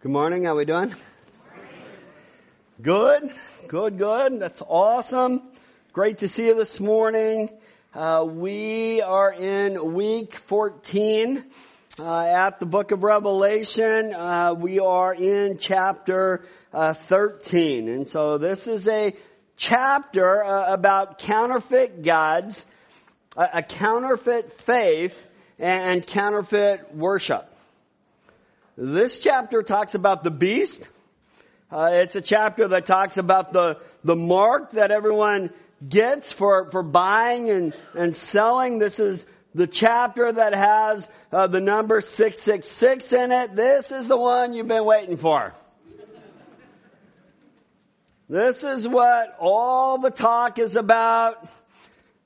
Good morning. How we doing? Good. Good. Good. That's awesome. Great to see you this morning. Uh, we are in week 14 uh, at the book of Revelation. Uh, we are in chapter uh, 13, and so this is a chapter uh, about counterfeit gods, a, a counterfeit faith, and counterfeit worship. This chapter talks about the beast. Uh, it's a chapter that talks about the, the mark that everyone gets for, for buying and, and selling. This is the chapter that has uh, the number 666 in it. This is the one you've been waiting for. This is what all the talk is about.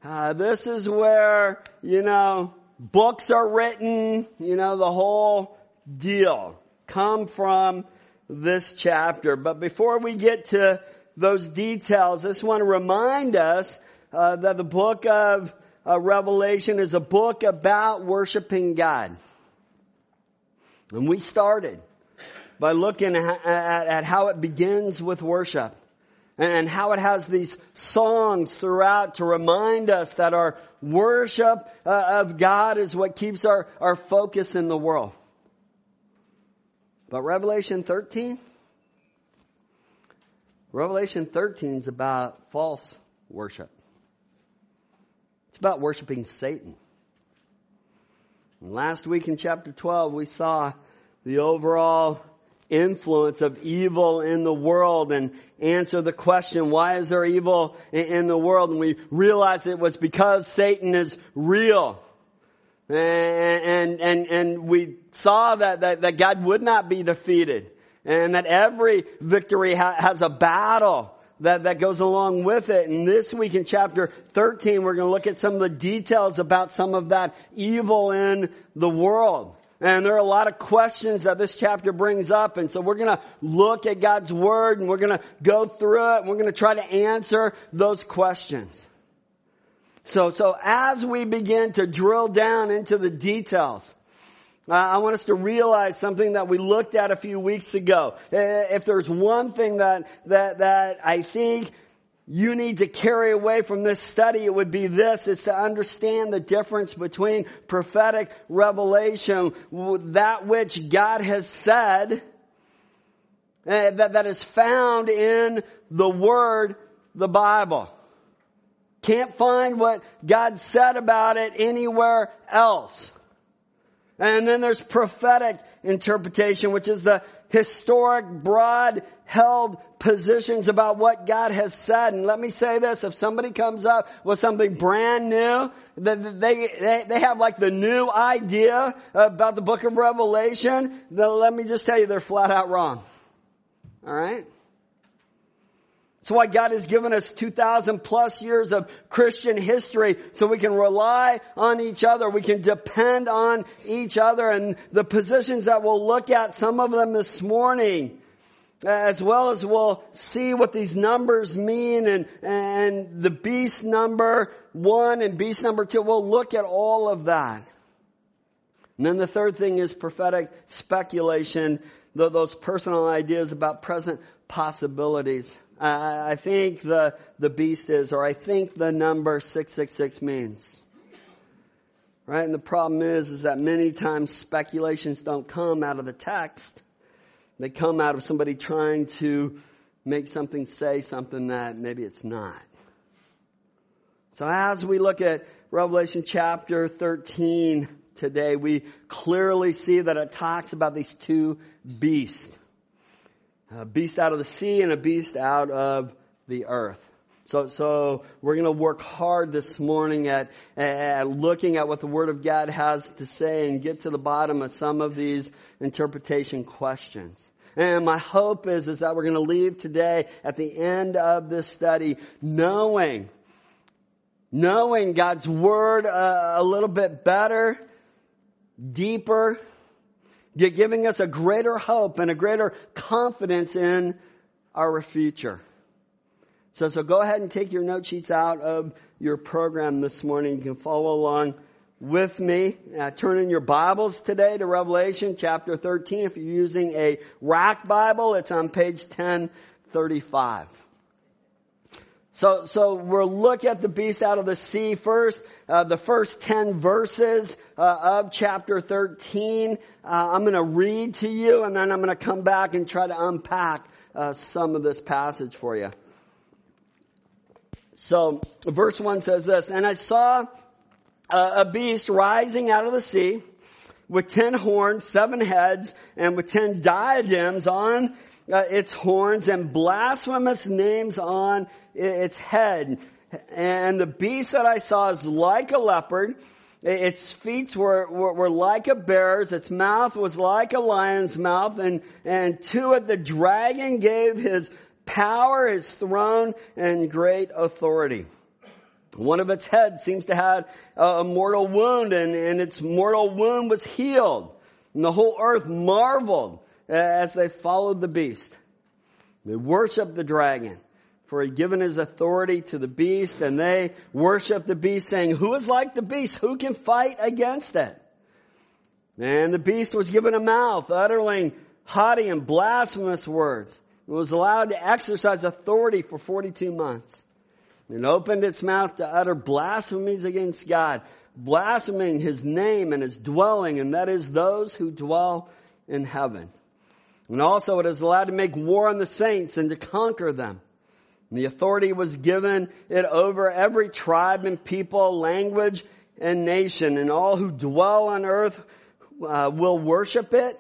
Uh, this is where, you know, books are written, you know, the whole deal come from this chapter. But before we get to those details, I just want to remind us uh, that the book of uh, Revelation is a book about worshiping God. And we started by looking at, at, at how it begins with worship and how it has these songs throughout to remind us that our worship uh, of God is what keeps our, our focus in the world. But Revelation 13, Revelation 13 is about false worship. It's about worshiping Satan. And last week in chapter 12, we saw the overall influence of evil in the world and answer the question, why is there evil in the world? And we realized it was because Satan is real. And, and, and we saw that, that, that God would not be defeated. And that every victory ha- has a battle that, that goes along with it. And this week in chapter 13, we're going to look at some of the details about some of that evil in the world. And there are a lot of questions that this chapter brings up. And so we're going to look at God's Word and we're going to go through it and we're going to try to answer those questions. So, so as we begin to drill down into the details, uh, I want us to realize something that we looked at a few weeks ago. If there's one thing that, that, that I think you need to carry away from this study, it would be this. It's to understand the difference between prophetic revelation, that which God has said, uh, that, that is found in the Word, the Bible. Can't find what God said about it anywhere else. And then there's prophetic interpretation, which is the historic, broad held positions about what God has said. And let me say this, if somebody comes up with something brand new, they, they, they have like the new idea about the book of Revelation, then let me just tell you they're flat out wrong. Alright? That's why God has given us 2,000 plus years of Christian history so we can rely on each other. We can depend on each other and the positions that we'll look at, some of them this morning, as well as we'll see what these numbers mean and, and the beast number one and beast number two. We'll look at all of that. And then the third thing is prophetic speculation, those personal ideas about present possibilities. Uh, I think the, the beast is, or I think the number 666 means. Right? And the problem is, is that many times speculations don't come out of the text. They come out of somebody trying to make something say something that maybe it's not. So as we look at Revelation chapter 13 today, we clearly see that it talks about these two beasts a beast out of the sea and a beast out of the earth. So, so we're going to work hard this morning at, at looking at what the Word of God has to say and get to the bottom of some of these interpretation questions. And my hope is, is that we're going to leave today at the end of this study knowing, knowing God's Word uh, a little bit better, deeper, giving us a greater hope and a greater confidence in our future. So, so go ahead and take your note sheets out of your program this morning. You can follow along with me. Uh, turn in your Bibles today to Revelation chapter 13. If you're using a rack Bible, it's on page 1035. So, so we'll look at the beast out of the sea first. Uh, the first 10 verses uh, of chapter 13. Uh, I'm going to read to you and then I'm going to come back and try to unpack uh, some of this passage for you. So verse 1 says this, And I saw a beast rising out of the sea with ten horns, seven heads, and with ten diadems on uh, its horns and blasphemous names on its head. And the beast that I saw is like a leopard. Its feet were, were, were, like a bear's. Its mouth was like a lion's mouth. And, and to it the dragon gave his power, his throne, and great authority. One of its heads seems to have a mortal wound and, and its mortal wound was healed. And the whole earth marveled as they followed the beast. They worshiped the dragon for he had given his authority to the beast and they worshiped the beast saying, who is like the beast? Who can fight against it? And the beast was given a mouth uttering haughty and blasphemous words. It was allowed to exercise authority for 42 months. It opened its mouth to utter blasphemies against God, blaspheming his name and his dwelling, and that is those who dwell in heaven. And also it is allowed to make war on the saints and to conquer them. The authority was given it over every tribe and people, language and nation, and all who dwell on earth uh, will worship it.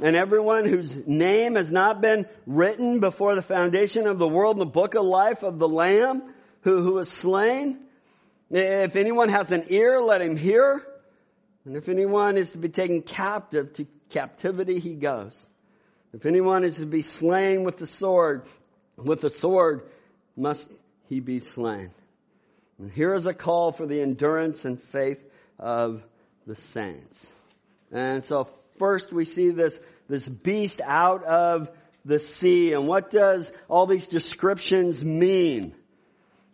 And everyone whose name has not been written before the foundation of the world in the book of life of the Lamb who, who was slain. If anyone has an ear, let him hear. And if anyone is to be taken captive, to captivity he goes. If anyone is to be slain with the sword, with the sword must he be slain. And here is a call for the endurance and faith of the saints. And so first we see this, this beast out of the sea. And what does all these descriptions mean?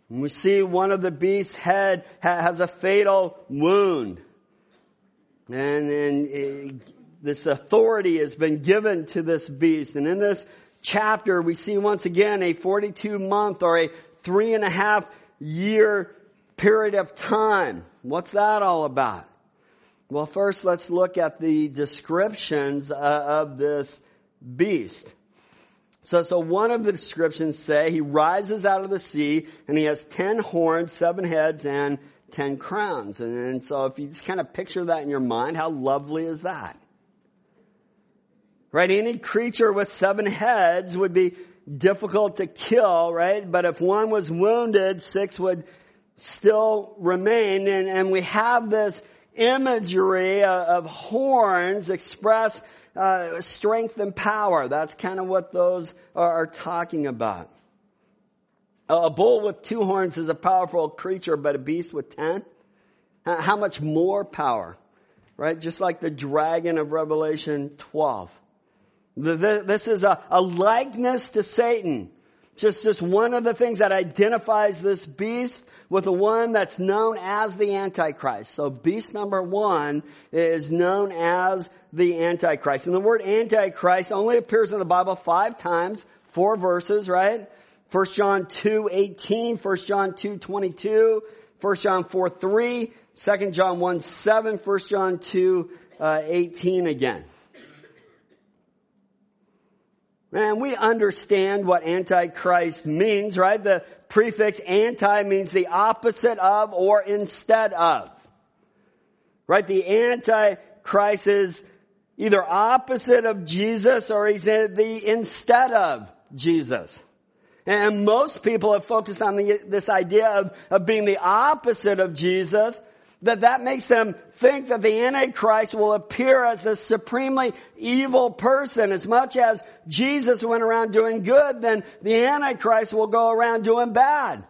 And we see one of the beast's head has a fatal wound. And, and this authority has been given to this beast. And in this chapter, we see once again a 42 month or a three and a half year period of time. What's that all about? Well, first let's look at the descriptions uh, of this beast. So, so one of the descriptions say he rises out of the sea and he has ten horns, seven heads, and ten crowns. And, and so if you just kind of picture that in your mind, how lovely is that? Right? Any creature with seven heads would be difficult to kill, right? But if one was wounded, six would still remain. And, and we have this imagery of, of horns express uh, strength and power. That's kind of what those are, are talking about. A bull with two horns is a powerful creature, but a beast with ten? How much more power? Right? Just like the dragon of Revelation 12. This is a, a likeness to Satan. Just, just one of the things that identifies this beast with the one that's known as the Antichrist. So beast number one is known as the Antichrist. And the word Antichrist only appears in the Bible five times, four verses, right? 1 John 2, 18, 1 John 2, 22, 1 John 4, 3, 2 John 1, 7, 1 John 2, uh, 18 again. And we understand what Antichrist means, right? The prefix anti means the opposite of or instead of. Right? The Antichrist is either opposite of Jesus or he's the instead of Jesus. And most people have focused on the, this idea of, of being the opposite of Jesus that that makes them think that the Antichrist will appear as the supremely evil person. As much as Jesus went around doing good, then the Antichrist will go around doing bad.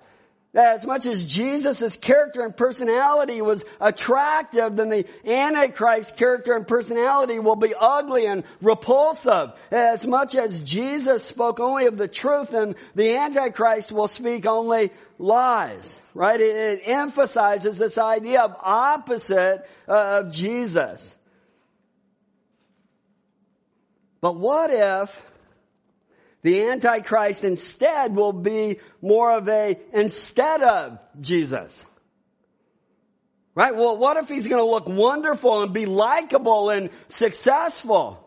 As much as Jesus' character and personality was attractive, then the Antichrist's character and personality will be ugly and repulsive. As much as Jesus spoke only of the truth, then the Antichrist will speak only lies. Right? It, it emphasizes this idea of opposite uh, of Jesus. But what if the Antichrist instead will be more of a instead of Jesus. Right? Well, what if he's going to look wonderful and be likable and successful?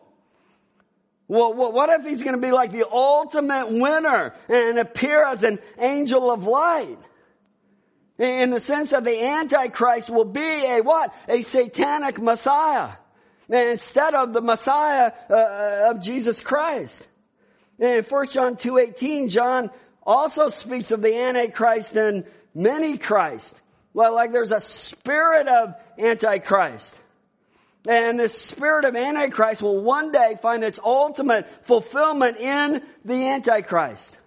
Well, what if he's going to be like the ultimate winner and appear as an angel of light? In the sense that the Antichrist will be a what? A satanic Messiah. Instead of the Messiah uh, of Jesus Christ. In 1 John 2.18, John also speaks of the Antichrist and many Christ. Well, like there's a spirit of Antichrist. And this spirit of Antichrist will one day find its ultimate fulfillment in the Antichrist,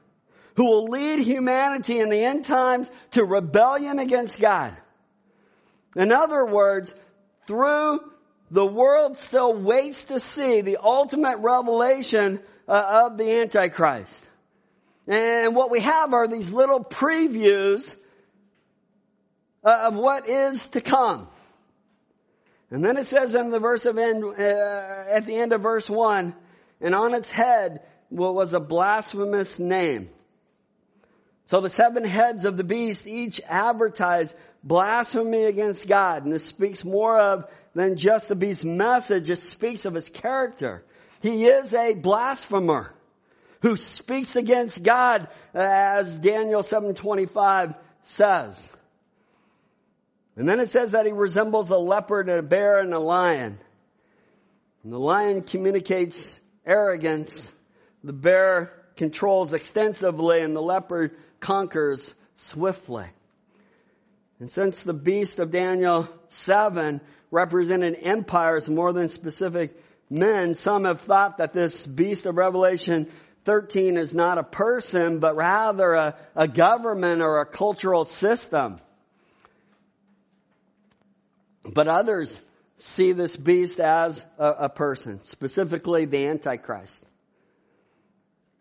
who will lead humanity in the end times to rebellion against God. In other words, through the world still waits to see the ultimate revelation uh, of the Antichrist. And what we have are these little previews uh, of what is to come. And then it says in the verse of end, uh, at the end of verse one, and on its head was a blasphemous name. So the seven heads of the beast each advertise blasphemy against God. And this speaks more of than just the beast's message. It speaks of his character. He is a blasphemer who speaks against God as Daniel 725 says. And then it says that he resembles a leopard and a bear and a lion. And the lion communicates arrogance. The bear controls extensively and the leopard conquers swiftly. And since the beast of Daniel 7 represented empires more than specific men, some have thought that this beast of Revelation 13 is not a person, but rather a, a government or a cultural system. But others see this beast as a, a person, specifically the Antichrist.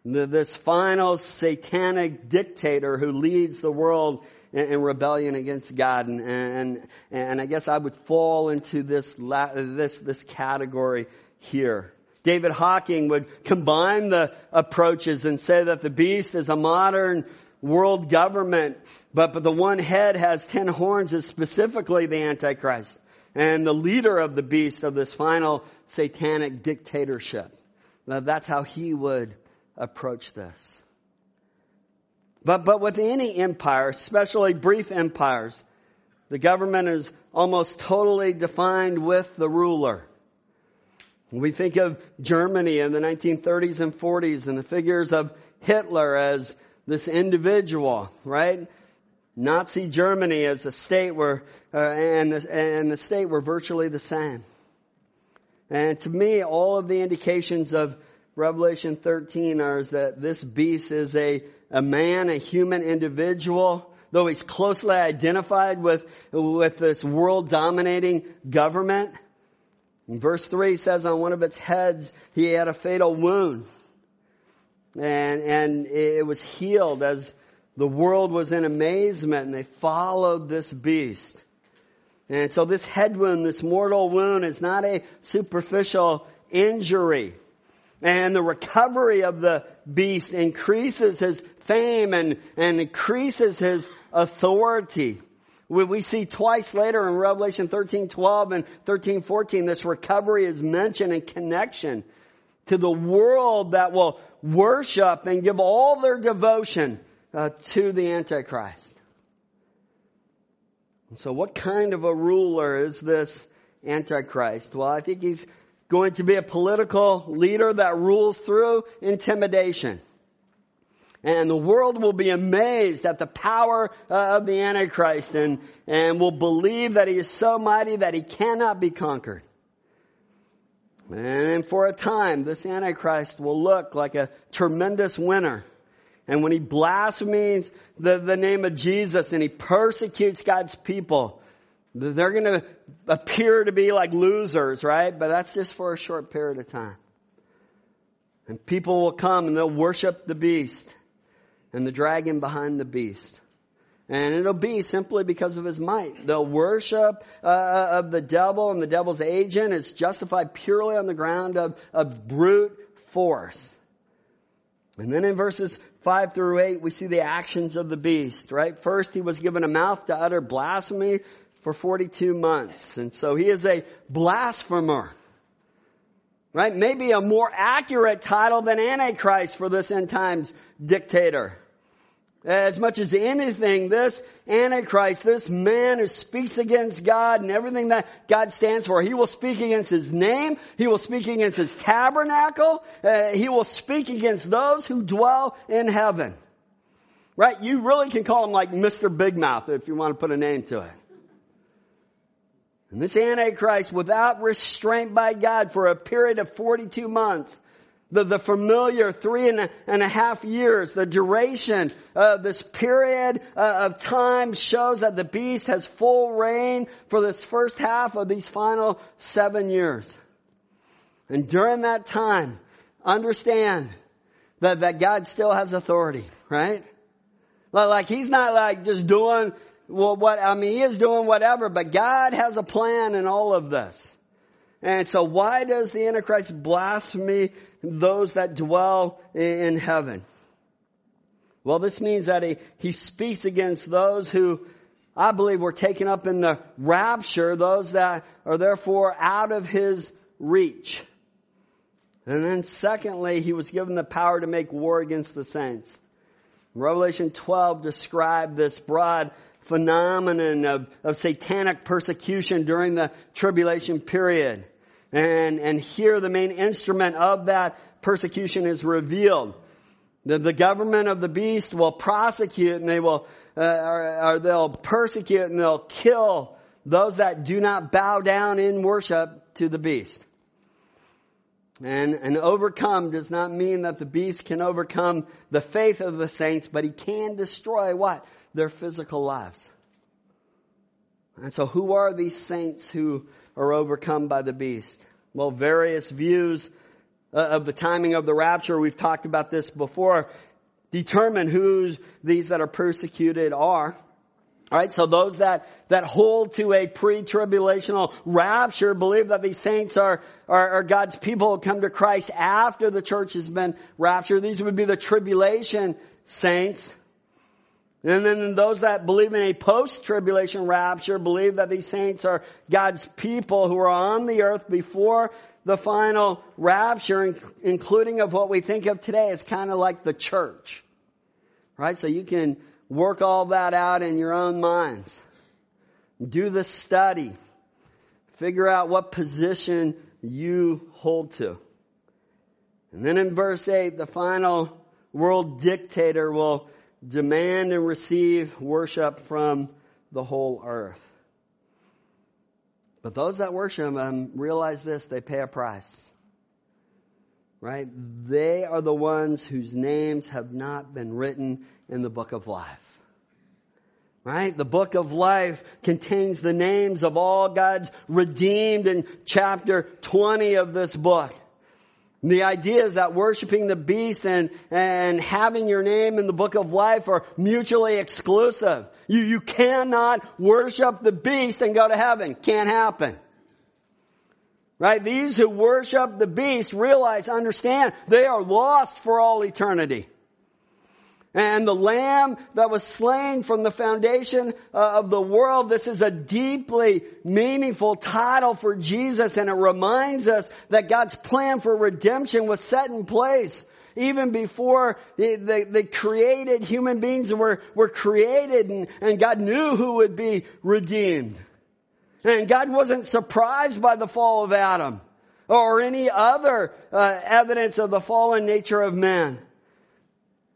This final satanic dictator who leads the world in, rebellion against God. And, and, and I guess I would fall into this, this, this category here. David Hocking would combine the approaches and say that the beast is a modern world government, but, but the one head has ten horns is specifically the Antichrist and the leader of the beast of this final satanic dictatorship. Now that's how he would approach this. But, but with any empire, especially brief empires, the government is almost totally defined with the ruler. We think of Germany in the 1930s and 40s and the figures of Hitler as this individual, right? Nazi Germany as a state were, uh, and, the, and the state were virtually the same. And to me, all of the indications of Revelation 13 are that this beast is a, a man, a human individual, though he's closely identified with, with this world dominating government. Verse 3 says on one of its heads, he had a fatal wound. And, and it was healed as the world was in amazement and they followed this beast. And so this head wound, this mortal wound is not a superficial injury. And the recovery of the beast increases his fame and, and increases his authority. We we see twice later in Revelation 13, 12 and 13, 14, this recovery is mentioned in connection to the world that will worship and give all their devotion uh, to the Antichrist. So what kind of a ruler is this Antichrist? Well, I think he's going to be a political leader that rules through intimidation. And the world will be amazed at the power uh, of the Antichrist and, and will believe that he is so mighty that he cannot be conquered. And for a time, this Antichrist will look like a tremendous winner. And when he blasphemes the, the name of Jesus and he persecutes God's people, they're going to appear to be like losers, right? But that's just for a short period of time. And people will come and they'll worship the beast and the dragon behind the beast. And it'll be simply because of his might. They'll worship uh, uh, of the devil and the devil's agent. It's justified purely on the ground of, of brute force. And then in verses 5 through 8, we see the actions of the beast, right? First, he was given a mouth to utter blasphemy for 42 months. And so he is a blasphemer. Right? Maybe a more accurate title than Antichrist for this end times dictator. As much as anything, this Antichrist, this man who speaks against God and everything that God stands for, he will speak against his name, he will speak against his tabernacle, uh, he will speak against those who dwell in heaven. Right? You really can call him like Mr. Big Mouth if you want to put a name to it. And this Antichrist, without restraint by God for a period of 42 months, the, the familiar three and a, and a half years, the duration of this period uh, of time shows that the beast has full reign for this first half of these final seven years. And during that time, understand that, that God still has authority, right? Like he's not like just doing well, what, I mean, he is doing whatever, but God has a plan in all of this. And so why does the Antichrist blaspheme those that dwell in heaven? Well, this means that he, he speaks against those who I believe were taken up in the rapture, those that are therefore out of his reach. And then secondly, he was given the power to make war against the saints. Revelation 12 described this broad phenomenon of, of satanic persecution during the tribulation period. And, and here the main instrument of that persecution is revealed. The, the government of the beast will prosecute and they will, uh, or, or they'll persecute and they'll kill those that do not bow down in worship to the beast. And, and overcome does not mean that the beast can overcome the faith of the saints, but he can destroy what? Their physical lives. And so who are these saints who are overcome by the beast? Well, various views uh, of the timing of the rapture, we've talked about this before, determine who these that are persecuted are. Alright, so those that, that hold to a pre-tribulational rapture believe that these saints are, are, are, God's people who come to Christ after the church has been raptured. These would be the tribulation saints. And then those that believe in a post-tribulation rapture believe that these saints are God's people who are on the earth before the final rapture, including of what we think of today as kind of like the church. Right? So you can work all that out in your own minds. Do the study. Figure out what position you hold to. And then in verse 8, the final world dictator will demand and receive worship from the whole earth. But those that worship him realize this, they pay a price. Right? They are the ones whose names have not been written in the book of life. Right? The book of life contains the names of all God's redeemed in chapter 20 of this book. The idea is that worshiping the beast and, and having your name in the book of life are mutually exclusive. You, you cannot worship the beast and go to heaven. Can't happen. Right? These who worship the beast realize, understand, they are lost for all eternity. And the lamb that was slain from the foundation uh, of the world, this is a deeply meaningful title for Jesus and it reminds us that God's plan for redemption was set in place even before the, the, created human beings were, were created and, and God knew who would be redeemed. And God wasn't surprised by the fall of Adam or any other uh, evidence of the fallen nature of man.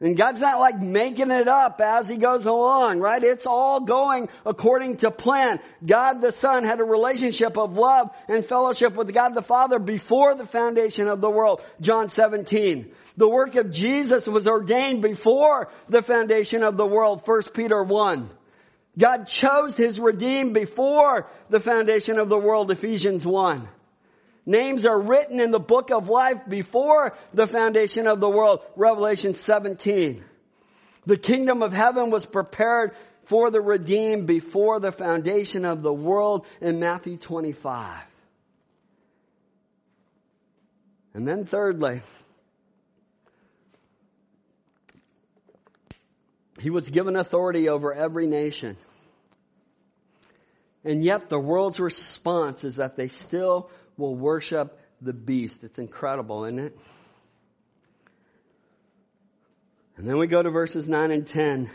And God's not like making it up as He goes along, right? It's all going according to plan. God the Son had a relationship of love and fellowship with God the Father before the foundation of the world. John 17. The work of Jesus was ordained before the foundation of the world. 1 Peter 1. God chose His redeemed before the foundation of the world. Ephesians 1. Names are written in the book of life before the foundation of the world. Revelation 17. The kingdom of heaven was prepared for the redeemed before the foundation of the world in Matthew 25. And then thirdly, he was given authority over every nation. And yet the world's response is that they still will worship the beast. It's incredible, isn't it? And then we go to verses 9 and 10.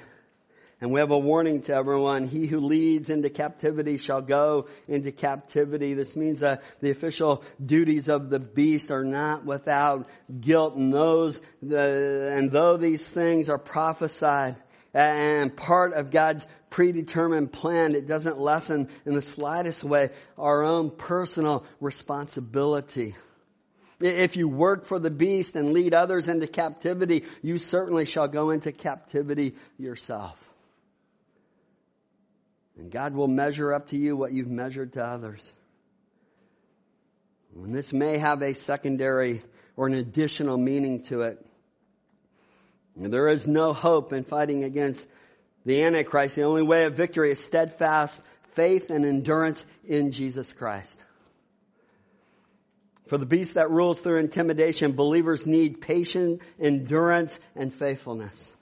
And we have a warning to everyone. He who leads into captivity shall go into captivity. This means that the official duties of the beast are not without guilt. And those, and though these things are prophesied and part of God's predetermined plan. It doesn't lessen in the slightest way our own personal responsibility. If you work for the beast and lead others into captivity, you certainly shall go into captivity yourself. And God will measure up to you what you've measured to others. And this may have a secondary or an additional meaning to it. There is no hope in fighting against the Antichrist, the only way of victory is steadfast faith and endurance in Jesus Christ. For the beast that rules through intimidation, believers need patience, endurance, and faithfulness.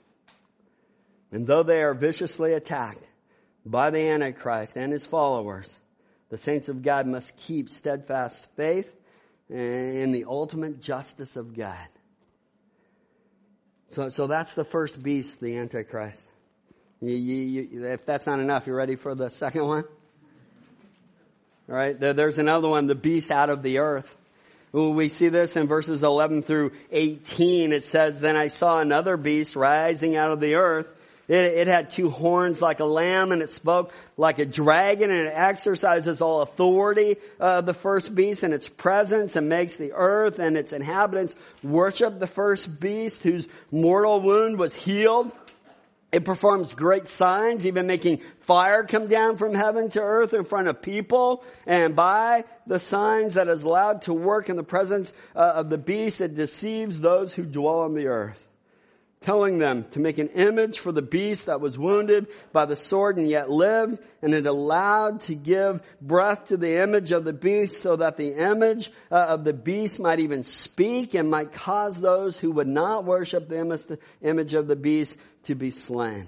And though they are viciously attacked by the Antichrist and his followers, the saints of God must keep steadfast faith in the ultimate justice of God. So, so that's the first beast, the Antichrist. You, you, you, if that's not enough, you ready for the second one? All right, there, there's another one, the beast out of the earth. We see this in verses 11 through 18. It says, Then I saw another beast rising out of the earth. It, it, had two horns like a lamb and it spoke like a dragon and it exercises all authority of the first beast and its presence and makes the earth and its inhabitants worship the first beast whose mortal wound was healed. It performs great signs, even making fire come down from heaven to earth in front of people. And by the signs that is allowed to work in the presence uh, of the beast, it deceives those who dwell on the earth telling them to make an image for the beast that was wounded by the sword and yet lived, and it allowed to give breath to the image of the beast so that the image uh, of the beast might even speak and might cause those who would not worship the image of the beast to be slain.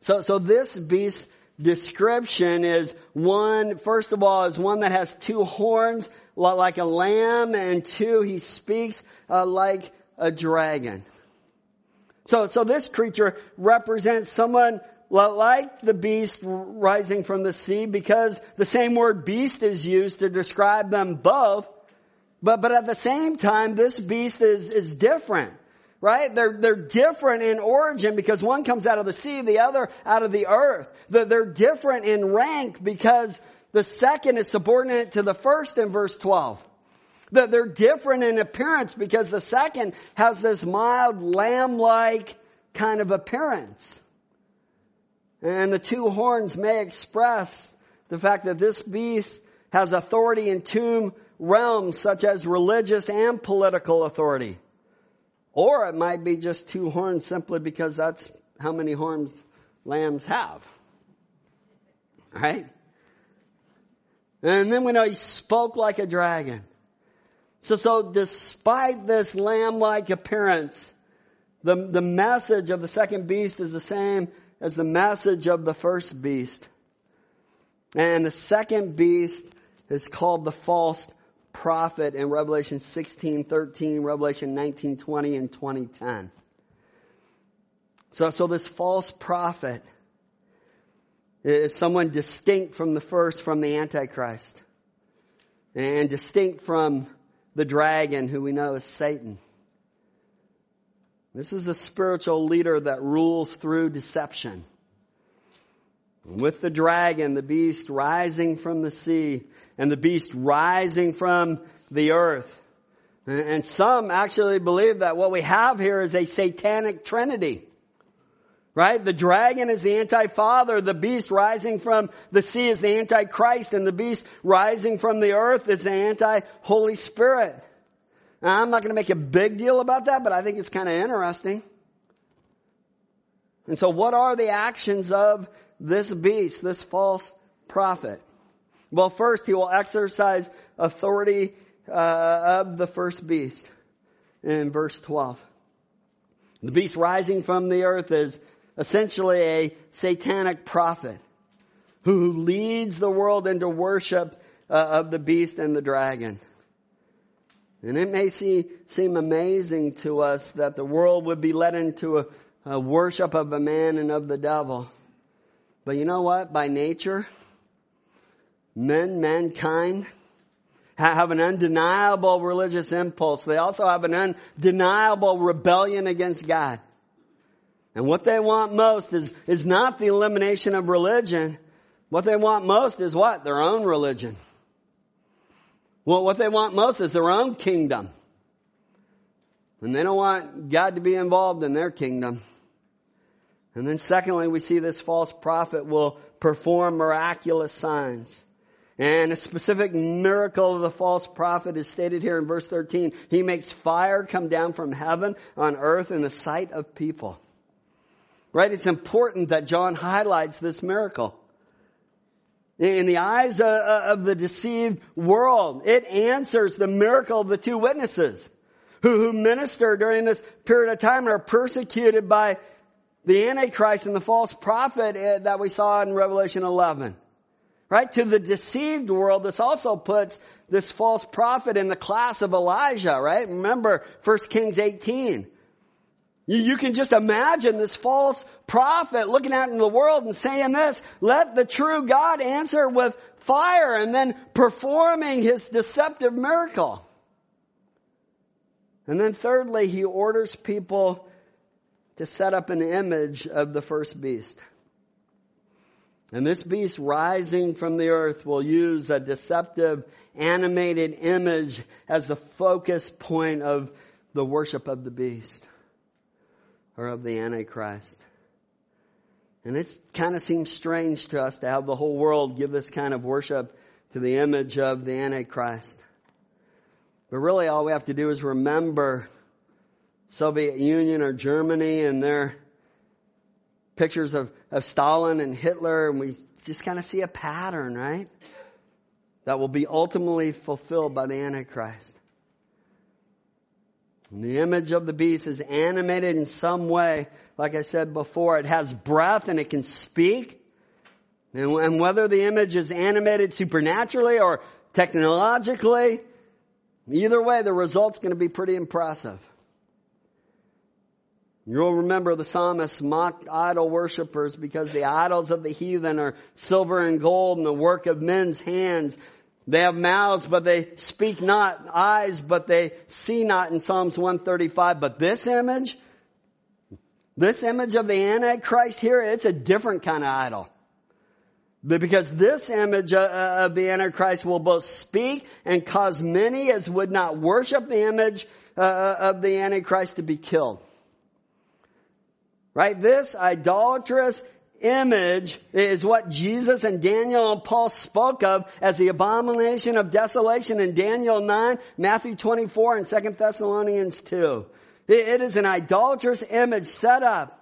So, so this beast description is one, first of all, is one that has two horns like a lamb, and two, he speaks uh, like a dragon. So, so this creature represents someone like the beast rising from the sea because the same word beast is used to describe them both. But, but at the same time, this beast is, is different right? They're, they're different in origin because one comes out of the sea, the other out of the earth. That they're different in rank because the second is subordinate to the first in verse 12. That They're different in appearance because the second has this mild lamb-like kind of appearance. And the two horns may express the fact that this beast has authority in two realms such as religious and political authority. Or it might be just two horns simply because that's how many horns lambs have. Right? And then we know he spoke like a dragon. So, so despite this lamb-like appearance, the, the message of the second beast is the same as the message of the first beast. And the second beast is called the false prophet in Revelation 16, 13, Revelation 19, 20, and 2010. So, so this false prophet is someone distinct from the first, from the Antichrist. And distinct from the dragon who we know is Satan. This is a spiritual leader that rules through deception. With the dragon, the beast rising from the sea, and the beast rising from the earth. And some actually believe that what we have here is a satanic trinity. Right? The dragon is the anti-father, the beast rising from the sea is the anti-Christ, and the beast rising from the earth is the anti-Holy Spirit. Now, I'm not going to make a big deal about that, but I think it's kind of interesting. And so what are the actions of this beast, this false prophet? Well, first, he will exercise authority uh, of the first beast in verse 12. The beast rising from the earth is essentially a satanic prophet who leads the world into worship uh, of the beast and the dragon. And it may see, seem amazing to us that the world would be led into a, a worship of a man and of the devil. But you know what? By nature, men, mankind, have an undeniable religious impulse. They also have an undeniable rebellion against God. And what they want most is, is not the elimination of religion. What they want most is what? Their own religion. Well, what they want most is their own kingdom. And they don't want God to be involved in their kingdom. And then secondly, we see this false prophet will perform miraculous signs. And a specific miracle of the false prophet is stated here in verse 13. He makes fire come down from heaven on earth in the sight of people. Right? It's important that John highlights this miracle. In the eyes of the deceived world, it answers the miracle of the two witnesses who, minister during this period of time and are persecuted by the Antichrist and the false prophet eh, that we saw in Revelation 11. Right? To the deceived world, this also puts this false prophet in the class of Elijah, right? Remember 1 Kings 18 you, can just imagine this false prophet looking out in the world and saying this, let the true God answer with fire and then performing his deceptive miracle. And then thirdly, he orders people to set up an image of the first beast. And this beast rising from the earth will use a deceptive animated image as the focus point of the worship of the beast or of the Antichrist. And it kind of seems strange to us to have the whole world give this kind of worship to the image of the Antichrist. But really all we have to do is remember Soviet Union or Germany and their pictures of, of Stalin and Hitler and we just kind of see a pattern, right? That will be ultimately fulfilled by the Antichrist. And the image of the beast is animated in some way. Like I said before, it has breath and it can speak. And whether the image is animated supernaturally or technologically, either way, the result's going to be pretty impressive. You'll remember the psalmist mocked idol worshippers because the idols of the heathen are silver and gold and the work of men's hands. They have mouths, but they speak not, eyes, but they see not in Psalms 135. But this image, this image of the Antichrist here, it's a different kind of idol. Because this image uh, uh, of the Antichrist will both speak and cause many as would not worship the image uh, of the Antichrist to be killed. Right? This idolatrous image is what Jesus and Daniel and Paul spoke of as the abomination of desolation in Daniel 9, Matthew 24, and 2 Thessalonians 2. It is an idolatrous image set up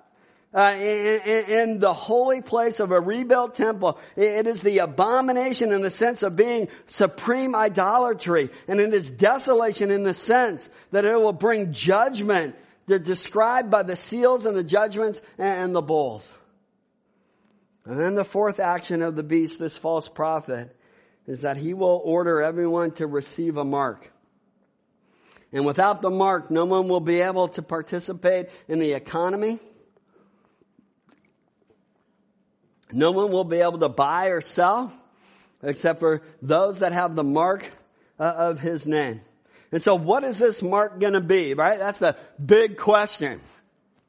uh, in, in, the holy place of a rebuilt temple. It is the abomination in the sense of being supreme idolatry. And it is desolation in the sense that it will bring judgment They're described by the seals and the judgments and the bowls. And then the fourth action of the beast, this false prophet, is that he will order everyone to receive a mark. And without the mark, no one will be able to participate in the economy. No one will be able to buy or sell except for those that have the mark uh, of his name. And so what is this mark going to be, right? That's the big question.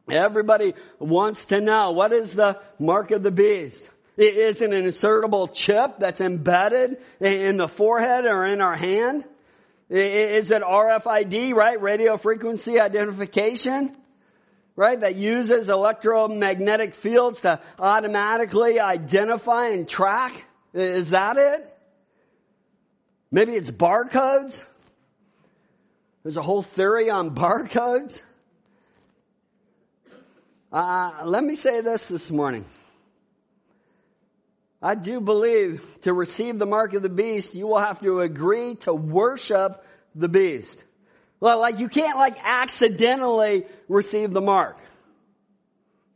Everybody wants to know what is the mark of the beast? Is it an insertable chip that's embedded in the forehead or in our hand? Is it RFID, right? Radio frequency identification? Right? That uses electromagnetic fields to automatically identify and track? Is that it? Maybe it's barcodes? There's a whole theory on barcodes. Uh, let me say this this morning. I do believe to receive the mark of the beast, you will have to agree to worship the beast. Well, like you can't like accidentally receive the mark.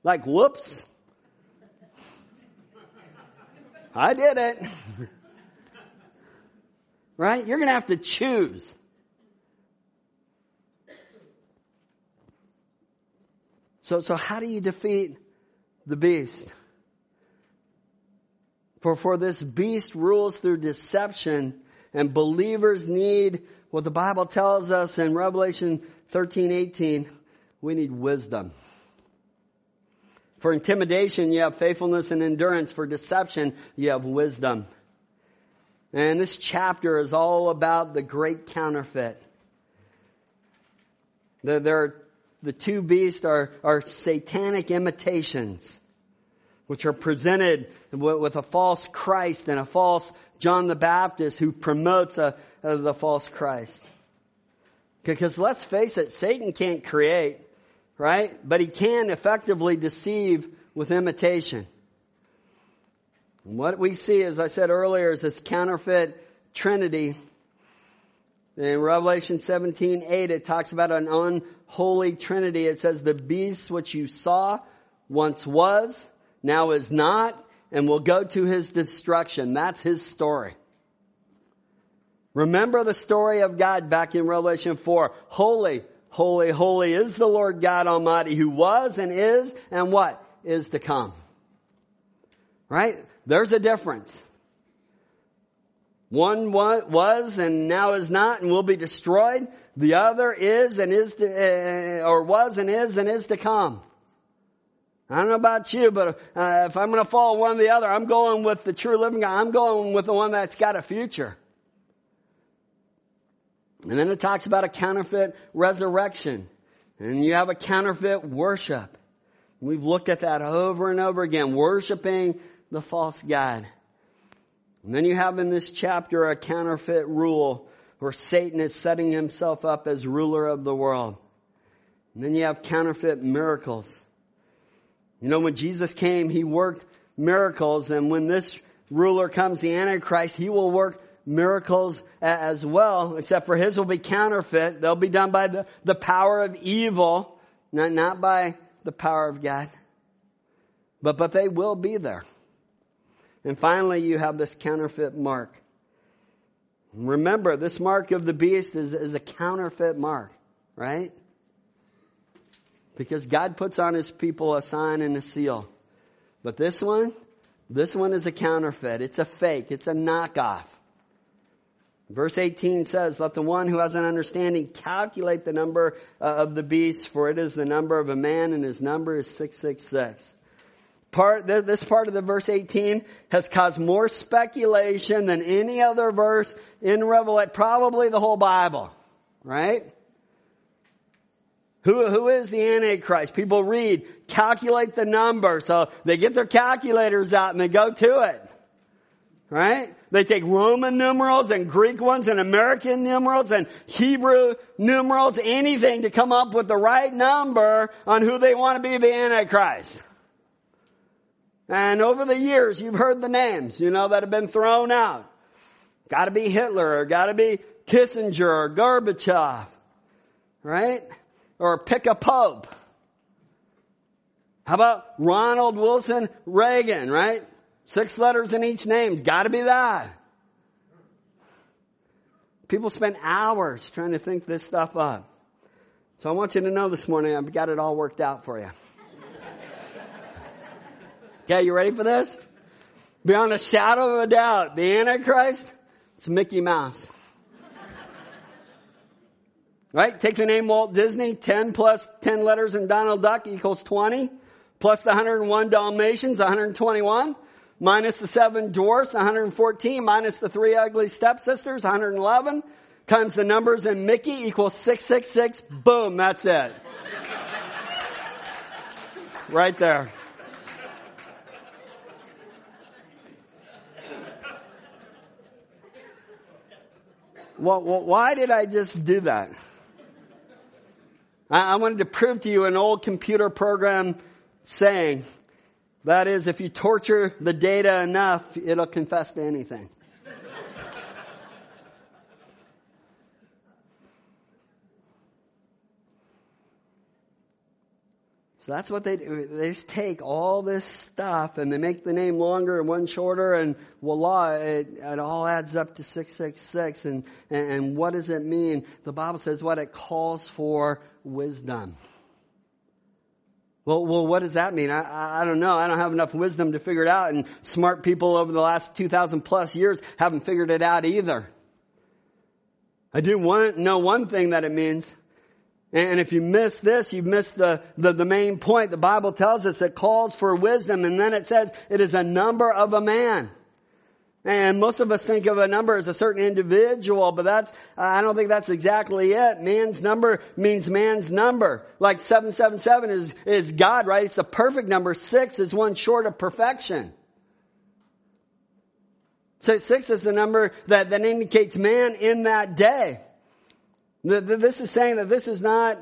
Like, whoops. I did it. right? You're going to have to choose. So, so how do you defeat the beast? For, for this beast rules through deception and believers need what the Bible tells us in Revelation 13, 18. We need wisdom. For intimidation, you have faithfulness and endurance. For deception, you have wisdom. And this chapter is all about the great counterfeit. There, there are, the two beasts are, are satanic imitations which are presented with a false Christ and a false John the Baptist who promotes a, a, the false Christ. Because let's face it, Satan can't create, right? But he can effectively deceive with imitation. And what we see, as I said earlier, is this counterfeit trinity. In Revelation 17, 8, it talks about an unholy trinity. It says, the beast which you saw once was, now is not, and will go to his destruction. That's his story. Remember the story of God back in Revelation 4. Holy, holy, holy is the Lord God Almighty who was and is and what is to come. Right? There's a difference. One was and now is not and will be destroyed. The other is and is to, uh, or was and is and is to come. I don't know about you, but uh, if I'm going to follow one or the other, I'm going with the true living God. I'm going with the one that's got a future. And then it talks about a counterfeit resurrection. And you have a counterfeit worship. We've looked at that over and over again, worshiping the false God. And then you have in this chapter a counterfeit rule where Satan is setting himself up as ruler of the world. And then you have counterfeit miracles. You know, when Jesus came, He worked miracles, and when this ruler comes, the Antichrist, He will work miracles as well, except for His will be counterfeit. They'll be done by the, the power of evil, not, not by the power of God. But, but they will be there. And finally, you have this counterfeit mark. Remember, this mark of the beast is, is a counterfeit mark, right? Because God puts on his people a sign and a seal. But this one, this one is a counterfeit. It's a fake. It's a knockoff. Verse 18 says, Let the one who has an understanding calculate the number uh, of the beast, for it is the number of a man, and his number is 666. Part, this part of the verse 18 has caused more speculation than any other verse in Revelation, probably the whole Bible. Right? Who, who is the Antichrist? People read, calculate the number. So they get their calculators out and they go to it. Right? They take Roman numerals and Greek ones and American numerals and Hebrew numerals, anything to come up with the right number on who they want to be the Antichrist. And over the years, you've heard the names, you know, that have been thrown out. Gotta be Hitler, or gotta be Kissinger, or Gorbachev, right? Or pick a pope. How about Ronald Wilson Reagan, right? Six letters in each name. Gotta be that. People spend hours trying to think this stuff up. So I want you to know this morning I've got it all worked out for you. Okay, you ready for this? Beyond a shadow of a doubt, the Antichrist, it's Mickey Mouse. right? Take the name Walt Disney, 10 plus 10 letters in Donald Duck equals 20, plus the 101 Dalmatians, 121 minus the seven dwarfs, 114, minus the three ugly stepsisters, 111, times the numbers in Mickey equals 666. Boom, that's it. right there. Well, well, why did I just do that? I, I wanted to prove to you an old computer program saying that is, if you torture the data enough, it'll confess to anything. So that's what they do. They just take all this stuff and they make the name longer and one shorter and voila, it, it all adds up to 666. And, and, and what does it mean? The Bible says what it calls for wisdom. Well, well, what does that mean? I, I don't know. I don't have enough wisdom to figure it out, and smart people over the last 2,000 plus years haven't figured it out either. I do want, know one thing that it means. And if you miss this, you've missed the, the, the main point. The Bible tells us it calls for wisdom, and then it says it is a number of a man. And most of us think of a number as a certain individual, but that's, I don't think that's exactly it. Man's number means man's number. Like 777 is, is God, right? It's the perfect number. Six is one short of perfection. So six is the number that, that indicates man in that day. This is saying that this is not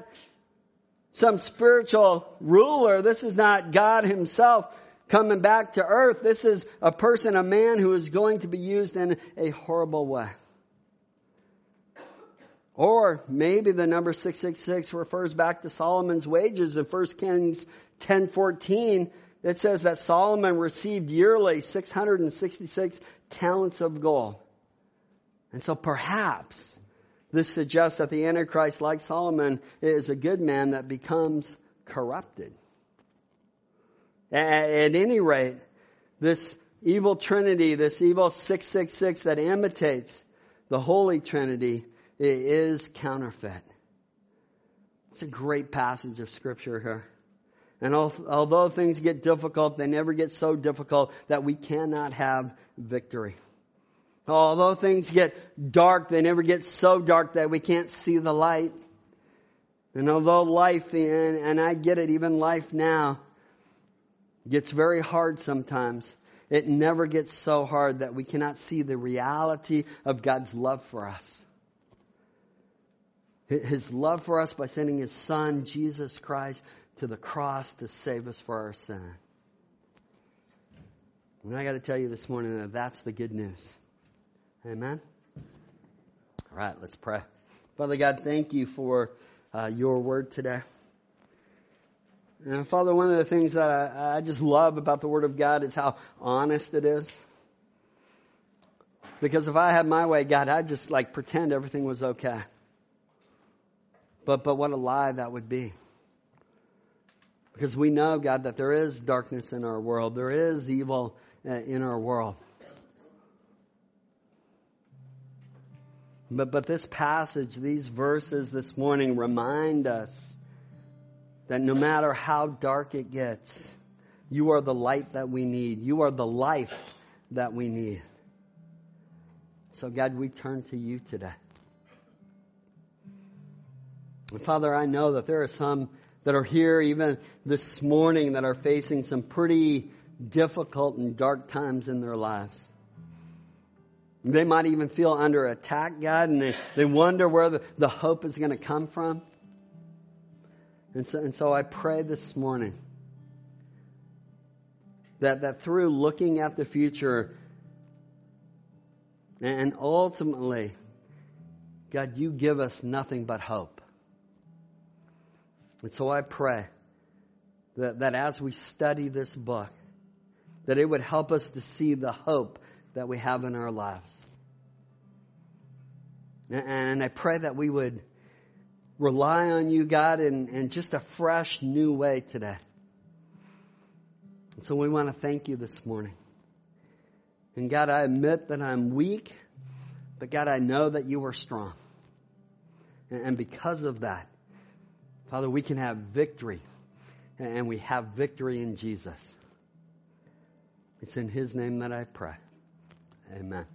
some spiritual ruler. This is not God himself coming back to earth. This is a person, a man who is going to be used in a horrible way. Or maybe the number 666 refers back to Solomon's wages in 1 Kings 10:14. It says that Solomon received yearly 666 talents of gold. And so perhaps this suggests that the Antichrist, like Solomon, is a good man that becomes corrupted. At any rate, this evil Trinity, this evil 666 that imitates the Holy Trinity is counterfeit. It's a great passage of scripture here. And although things get difficult, they never get so difficult that we cannot have victory. Although things get dark, they never get so dark that we can't see the light. And although life, and, and I get it, even life now, gets very hard sometimes. It never gets so hard that we cannot see the reality of God's love for us. His love for us by sending His Son, Jesus Christ, to the cross to save us for our sin. And I got to tell you this morning that that's the good news. Amen? All right, let's pray. Father God, thank you for uh, your word today. And Father, one of the things that I, I just love about the Word of God is how honest it is. Because if I had my way, God, I'd just like pretend everything was okay. But, but what a lie that would be. Because we know, God, that there is darkness in our world. There is evil uh, in our world. But, but this passage, these verses this morning remind us that no matter how dark it gets, you are the light that we need. You are the life that we need. So, God, we turn to you today. And Father, I know that there are some that are here even this morning that are facing some pretty difficult and dark times in their lives. They might even feel under attack, God, and they, they wonder where the, the hope is going to come from. And so, and so I pray this morning That, that through looking at the future and ultimately, God, you give us nothing but hope. And so I pray that, that as we study this book, that it would help us to see the hope that we have in our lives. And I pray that we would rely on you, God, in, in just a fresh, new way today. And so we want to thank you this morning. And God, I admit that I'm weak, but God, I know that you are strong. And because of that, Father, we can have victory. And we have victory in Jesus. It's in His name that I pray. Amen.